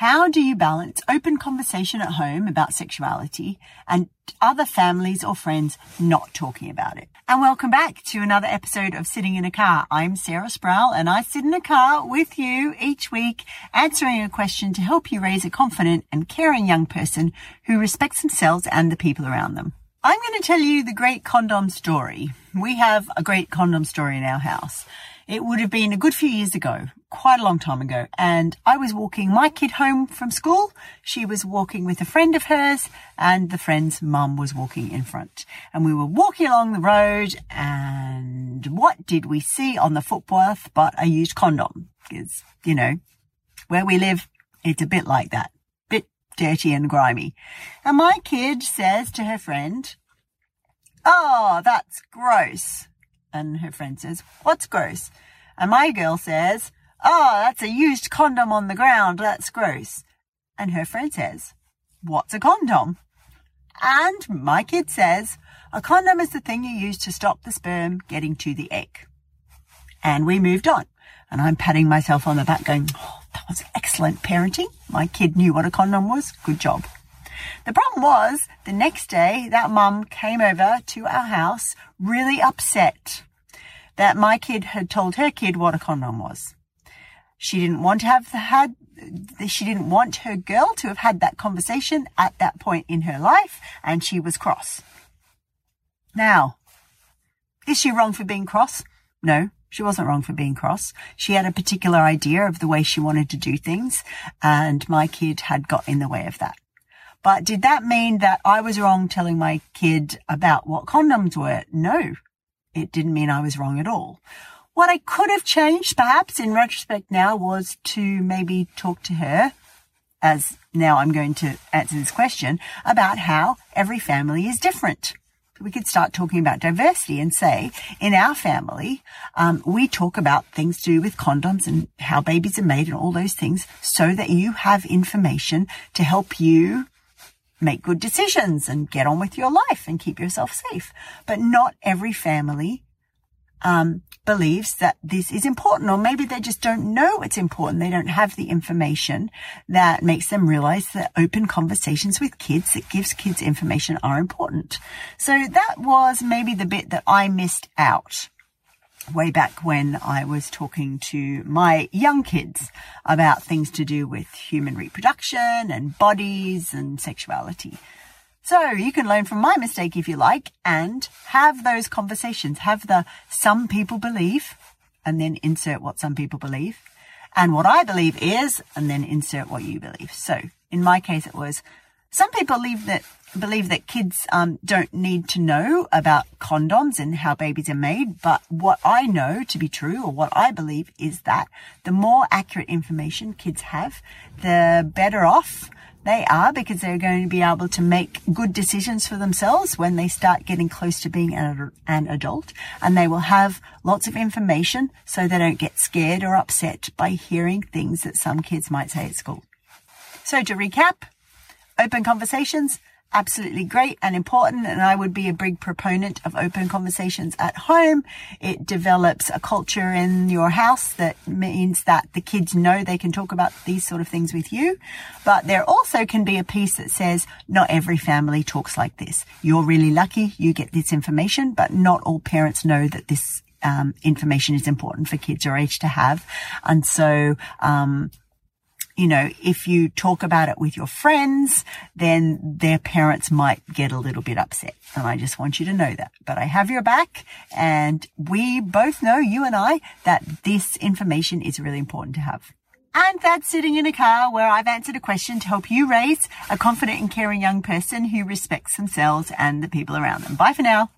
How do you balance open conversation at home about sexuality and other families or friends not talking about it? And welcome back to another episode of Sitting in a Car. I'm Sarah Sproul and I sit in a car with you each week answering a question to help you raise a confident and caring young person who respects themselves and the people around them. I'm going to tell you the great condom story. We have a great condom story in our house. It would have been a good few years ago, quite a long time ago. And I was walking my kid home from school. She was walking with a friend of hers and the friend's mum was walking in front. And we were walking along the road and what did we see on the footpath but a used condom? Because, you know, where we live, it's a bit like that. Bit dirty and grimy. And my kid says to her friend, Oh, that's gross. And her friend says, what's gross? And my girl says, oh, that's a used condom on the ground. That's gross. And her friend says, what's a condom? And my kid says, a condom is the thing you use to stop the sperm getting to the egg. And we moved on. And I'm patting myself on the back going, oh, that was excellent parenting. My kid knew what a condom was. Good job. The problem was the next day that mum came over to our house really upset that my kid had told her kid what a condom was. She didn't want to have had, she didn't want her girl to have had that conversation at that point in her life and she was cross. Now, is she wrong for being cross? No, she wasn't wrong for being cross. She had a particular idea of the way she wanted to do things and my kid had got in the way of that. But did that mean that I was wrong telling my kid about what condoms were? No, it didn't mean I was wrong at all. What I could have changed, perhaps in retrospect now, was to maybe talk to her, as now I'm going to answer this question, about how every family is different. We could start talking about diversity and say, in our family, um, we talk about things to do with condoms and how babies are made and all those things so that you have information to help you make good decisions and get on with your life and keep yourself safe. But not every family um, believes that this is important, or maybe they just don't know it's important. They don't have the information that makes them realize that open conversations with kids that gives kids information are important. So that was maybe the bit that I missed out way back when I was talking to my young kids about things to do with human reproduction and bodies and sexuality. So you can learn from my mistake if you like and have those conversations. Have the some people believe and then insert what some people believe and what I believe is and then insert what you believe. So in my case, it was some people believe that believe that kids um, don't need to know about condoms and how babies are made. But what I know to be true, or what I believe, is that the more accurate information kids have, the better off they are because they're going to be able to make good decisions for themselves when they start getting close to being an, adult and they will have lots of information so they don't get scared or upset by hearing things that some kids might say at school. So to recap, open conversations, absolutely great and important. And I would be a big proponent of open conversations at home. It develops a culture in your house that means that the kids know they can talk about these sort of things with you. But there also can be a piece that says not every family talks like this. You're really lucky you get this information, but not all parents know that this um, information is important for kids your age to have. And so, um, you know, if you talk about it with your friends, then their parents might get a little bit upset. And I just want you to know that. But I have your back and we both know, you and I, that this information is really important to have. And that's sitting in a car where I've answered a question to help you raise a confident and caring young person who respects themselves and the people around them. Bye for now.